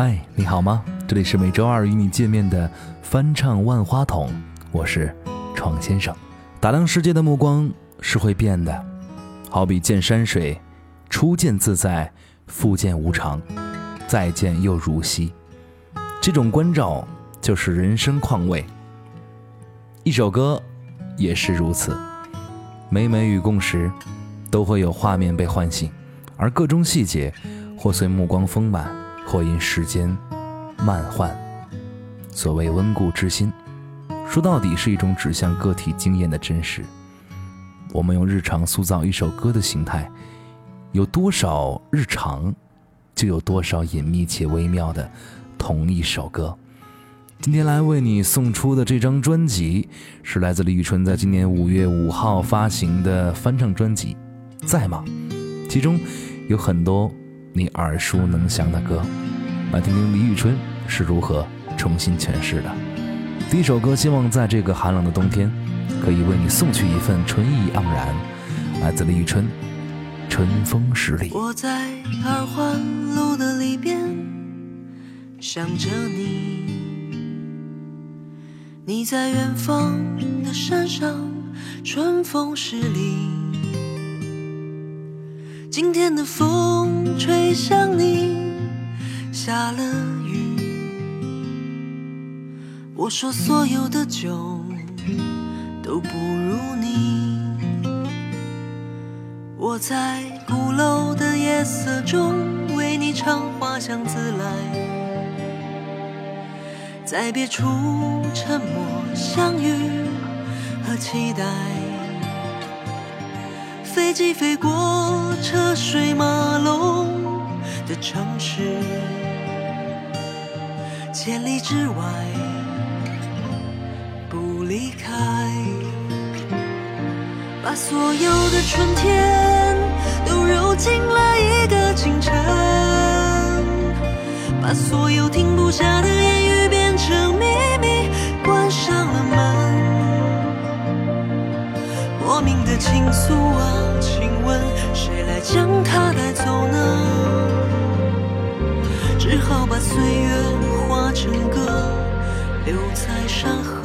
嗨，你好吗？这里是每周二与你见面的翻唱万花筒，我是闯先生。打量世界的目光是会变的，好比见山水，初见自在，复见无常，再见又如昔。这种关照就是人生况味。一首歌也是如此，每每与共时，都会有画面被唤醒，而各种细节或随目光丰满。或因时间慢换，所谓温故知新，说到底是一种指向个体经验的真实。我们用日常塑造一首歌的形态，有多少日常，就有多少隐秘且微妙的同一首歌。今天来为你送出的这张专辑，是来自李宇春在今年五月五号发行的翻唱专辑《在吗》，其中有很多。你耳熟能详的歌，来听听李宇春是如何重新诠释的。第一首歌，希望在这个寒冷的冬天，可以为你送去一份春意盎然。来自李宇春，《春风十里》。我在二环路的里边想着你，你在远方的山上，春风十里。今天的风吹向你，下了雨。我说所有的酒都不如你。我在鼓楼的夜色中为你唱花香自来，在别处沉默相遇和期待。飞机飞过车水马龙的城市，千里之外不离开。把所有的春天都揉进了一个清晨，把所有停不下的言语倾诉啊。请问谁来将它带走呢？只好把岁月化成歌，留在山河。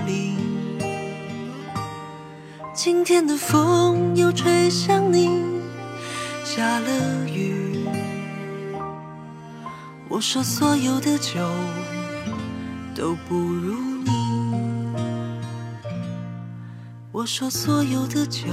里。今天的风又吹向你，下了雨。我说所有的酒都不如你。我说所有的酒。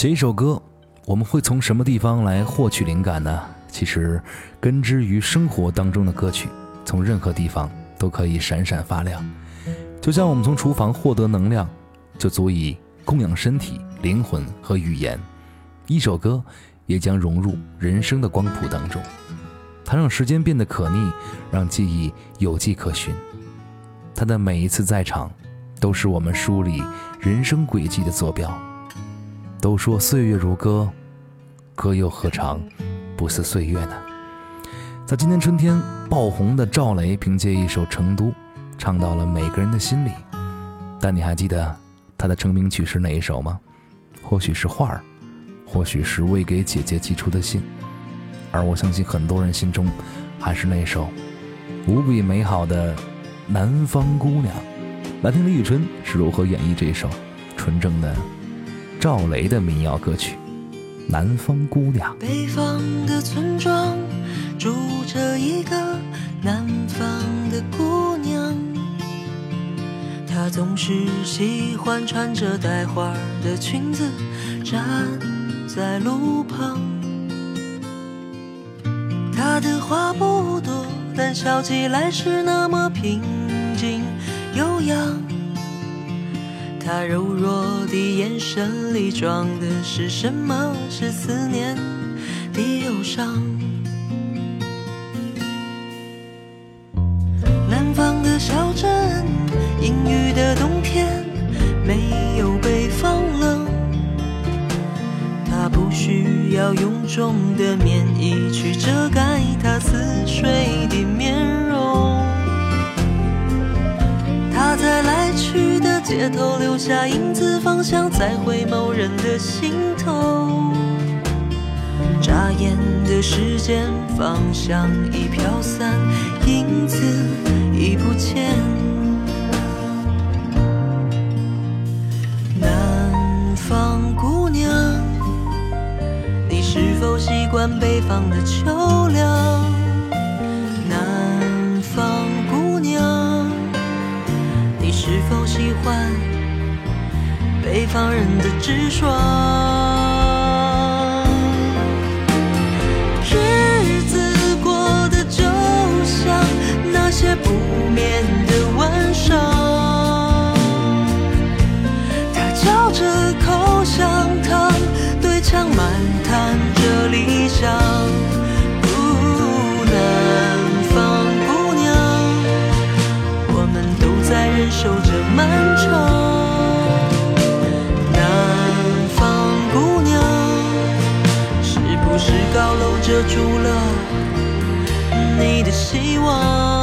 写一首歌，我们会从什么地方来获取灵感呢？其实，根植于生活当中的歌曲，从任何地方都可以闪闪发亮。就像我们从厨房获得能量，就足以供养身体、灵魂和语言。一首歌也将融入人生的光谱当中，它让时间变得可逆，让记忆有迹可循。它的每一次在场，都是我们梳理人生轨迹的坐标。都说岁月如歌，歌又何尝不似岁月呢？在今年春天爆红的赵雷，凭借一首《成都》，唱到了每个人的心里。但你还记得他的成名曲是哪一首吗？或许是《画儿》，或许是未给姐姐寄出的信。而我相信很多人心中，还是那首无比美好的《南方姑娘》。来听李宇春是如何演绎这一首纯正的。赵雷的民谣歌曲《南方姑娘》。北方的村庄住着一个南方的姑娘，她总是喜欢穿着带花的裙子站在路旁。她的话不多，但笑起来是那么平静悠扬。他柔弱的眼神里装的是什么？是思念的忧伤。南方的小镇，阴雨的冬天，没有北方冷。他不需要臃肿的都。留下影子，方向在回眸人的心头。眨眼的时间，方向已飘散，影子已不见。南方姑娘，你是否习惯北方的秋凉？南方姑娘，你是否喜欢北方人的直爽，日子过得就像那些不眠的晚上。他嚼着口香糖，对墙漫谈着理想。高楼遮住了你的希望？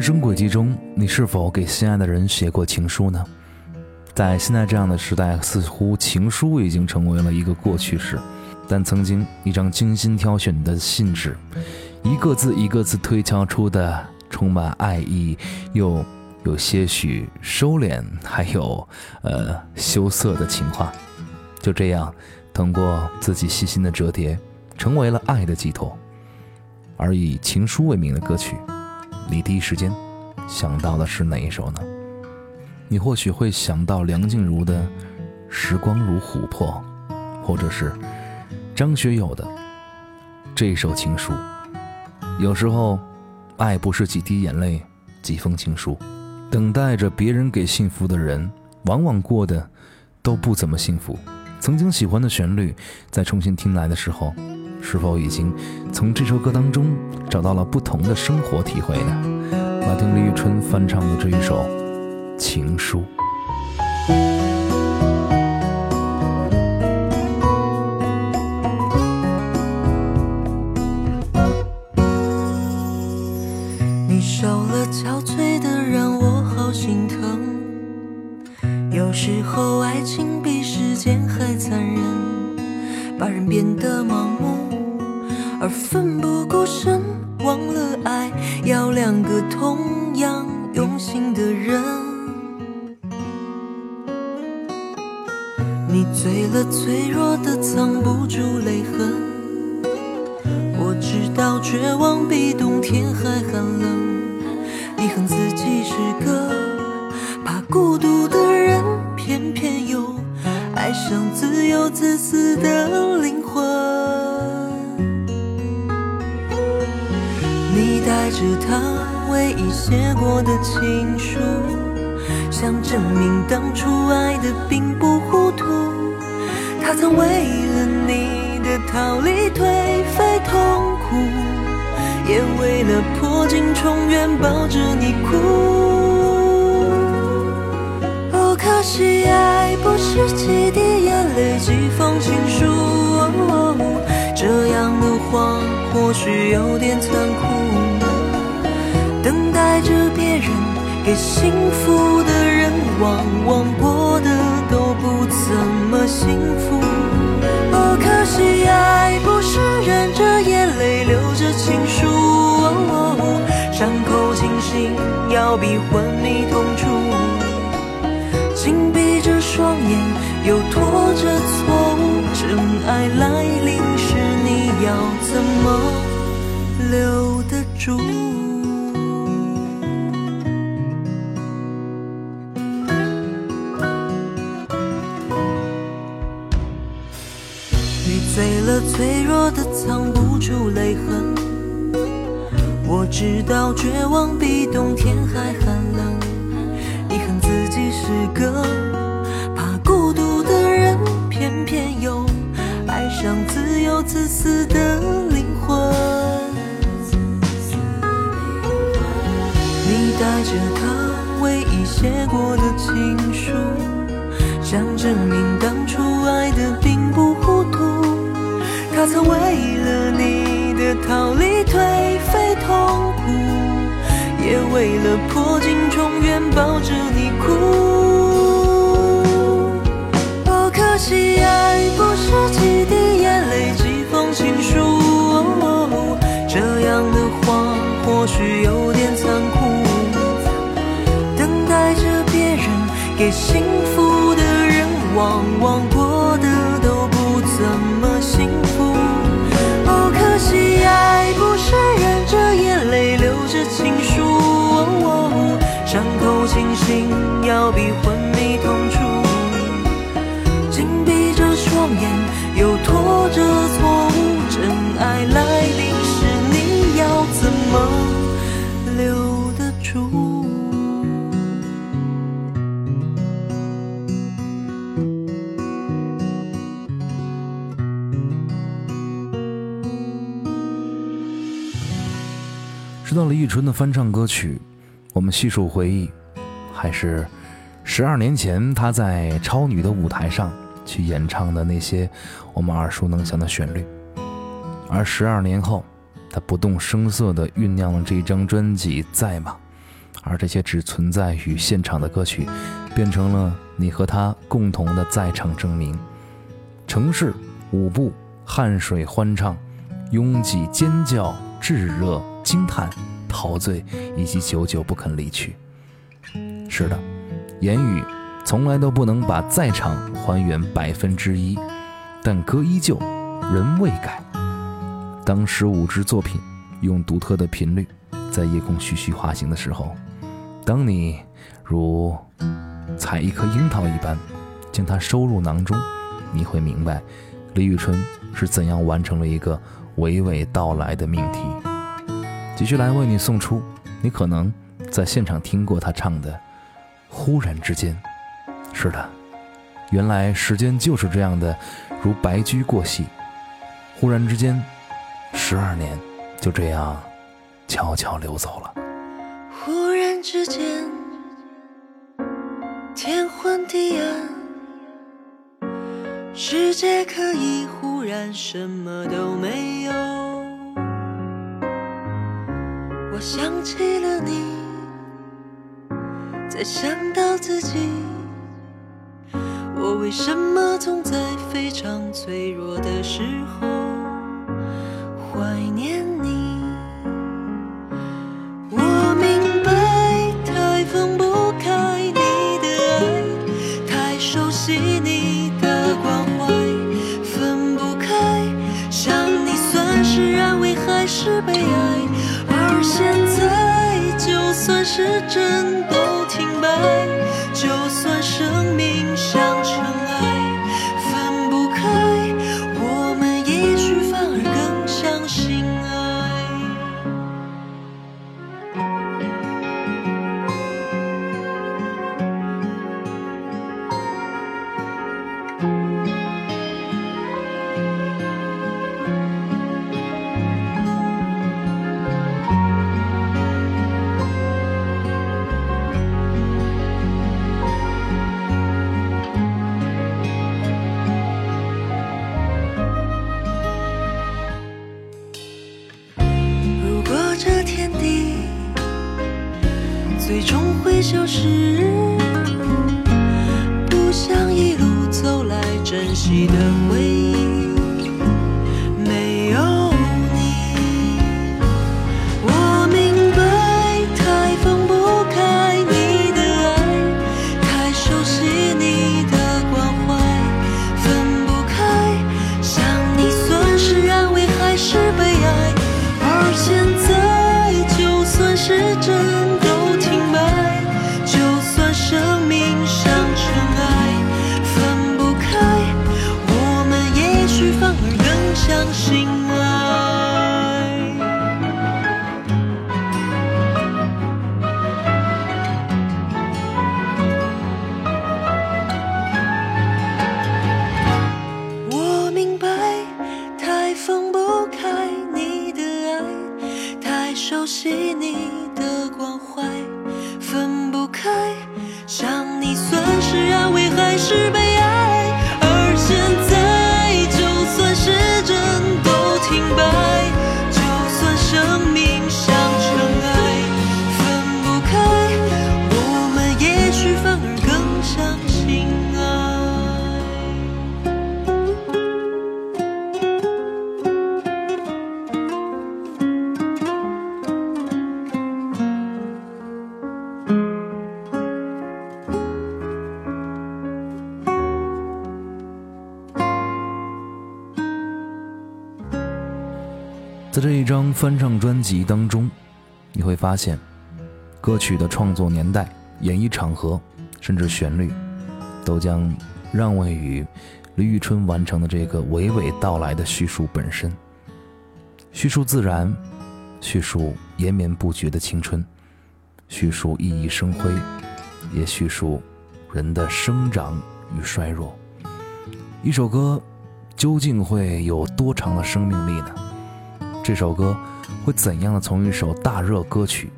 人生轨迹中，你是否给心爱的人写过情书呢？在现在这样的时代，似乎情书已经成为了一个过去式。但曾经一张精心挑选的信纸，一个字一个字推敲出的，充满爱意又有些许收敛，还有呃羞涩的情话，就这样通过自己细心的折叠，成为了爱的寄托。而以情书为名的歌曲。你第一时间想到的是哪一首呢？你或许会想到梁静茹的《时光如琥珀》，或者是张学友的这首情书。有时候，爱不是几滴眼泪、几封情书，等待着别人给幸福的人，往往过得都不怎么幸福。曾经喜欢的旋律，在重新听来的时候。是否已经从这首歌当中找到了不同的生活体会呢？来听李宇春翻唱的这一首《情书》。你瘦了憔悴的，让我好心疼。有时候爱情比时间还残忍，把人变得盲目。而奋不顾身，忘了爱要两个同样用心的人。你醉了，脆弱的藏不住泪痕。我知道绝望比冬天还寒冷。你恨自己是个怕孤独的人，爱上自由自私的灵魂。你带着他唯一写过的情书，想证明当初爱的并不糊涂。他曾为了你的逃离颓废痛苦，也为了破镜重圆抱着你哭。哦，可惜爱是几滴眼泪几封情书，这样的话或许有点残酷。等待着别人给幸福的人，往往过得都不怎么幸福。哦，可惜爱不是忍着眼泪留着情书，哦伤口清醒要比昏迷痛楚。双眼，又拖着错误，真爱来临时，你要怎么留得住醉了？脆弱的藏不住泪痕，我知道绝望比冬天还寒冷。你恨自己是个，偏偏又爱上自由自私的灵魂。你带着他唯一写过的情书，想证明当初爱的并不糊涂。他曾为了你的逃离颓废痛苦，也为了破镜重圆抱着比昏迷痛楚。紧闭着双眼，又拖着错误，真爱来临时，你要怎么留得住？说到李宇春的翻唱歌曲，我们细数回忆，还是十二年前她在超女的舞台上去演唱的那些我们耳熟能详的旋律。而十二年后，他不动声色地酝酿了这张专辑《在吗》，而这些只存在于现场的歌曲，变成了你和他共同的在场证明。城市舞步，汗水欢唱，拥挤尖叫，炙热惊叹，陶醉，以及久久不肯离去。是的，言语从来都不能把在场还原百分之一，但歌依旧，人未改。当十五支作品用独特的频率在夜空徐徐滑行的时候，当你如采一颗樱桃一般将它收入囊中，你会明白李宇春是怎样完成了一个娓娓道来的命题。继续来为你送出，你可能在现场听过他唱的。忽然之间，是的，原来时间就是这样的，如白驹过隙。忽然之间，十二年就这样悄悄流走了。忽然之间，天昏地暗，世界可以忽然什么都没有。我想起了你。再想到自己，我为什么总在非常脆弱的时候翻唱专辑当中，你会发现，歌曲的创作年代、演绎场合，甚至旋律，都将让位于李宇春完成的这个娓娓道来的叙述本身。叙述自然，叙述延绵不绝的青春，叙述熠熠生辉，也叙述人的生长与衰弱。一首歌究竟会有多长的生命力呢？这首歌会怎样的从一首大热歌曲，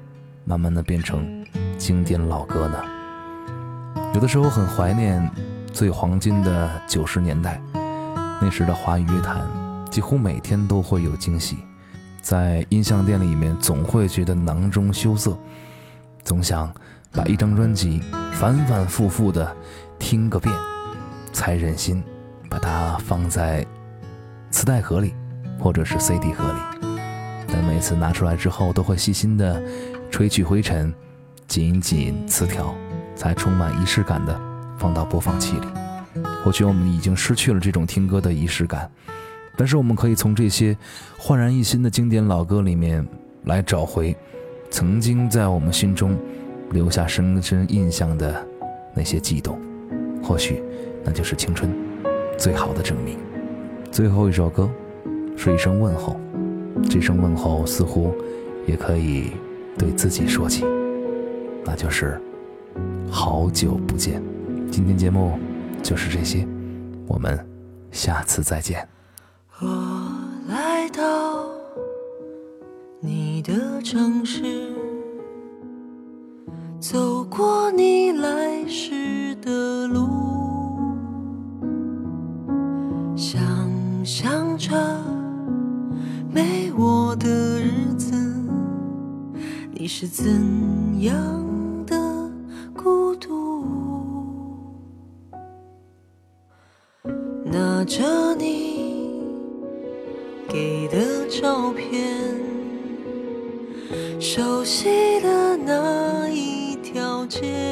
慢慢的变成经典老歌呢？有的时候很怀念最黄金的九十年代，那时的华语乐坛几乎每天都会有惊喜，在音像店里面总会觉得囊中羞涩，总想把一张专辑反反复复的听个遍，才忍心把它放在磁带盒里或者是 CD 盒里。但每次拿出来之后，都会细心的吹去灰尘，紧紧磁条，才充满仪式感的放到播放器里。或许我们已经失去了这种听歌的仪式感。但是我们可以从这些焕然一新的经典老歌里面来找回曾经在我们心中留下深深印象的那些悸动，或许那就是青春最好的证明。最后一首歌是一声问候，这声问候似乎也可以对自己说起，那就是好久不见。今天节目就是这些，我们下次再见。我来到你的城市，走过你来时的路，想象着是怎样的孤独？拿着你。给的照片，熟悉的那一条街，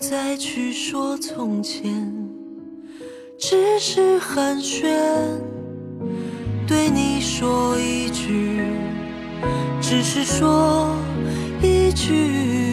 再去说从前，只是寒暄，对你说一句，只是说一句，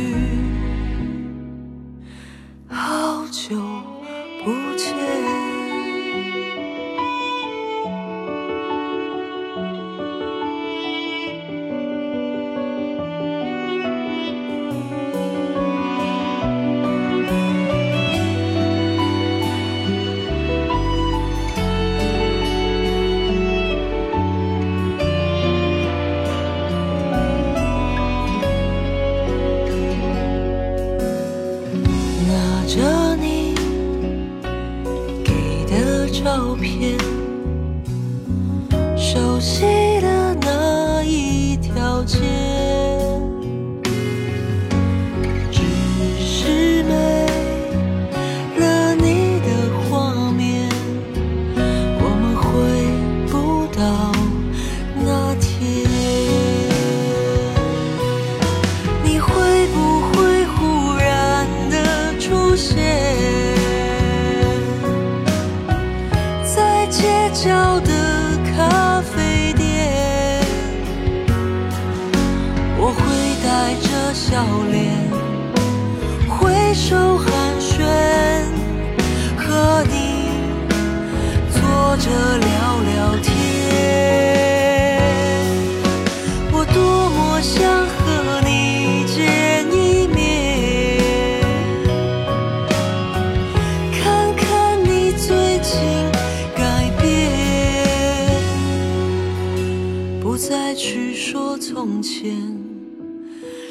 从前。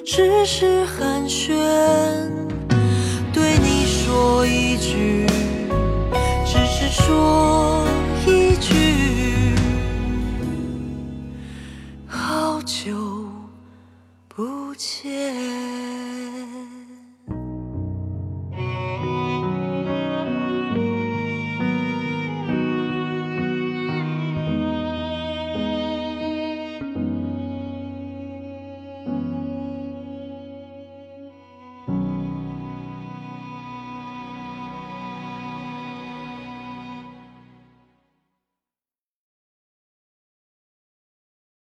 只是寒暄，对你说一句，只是说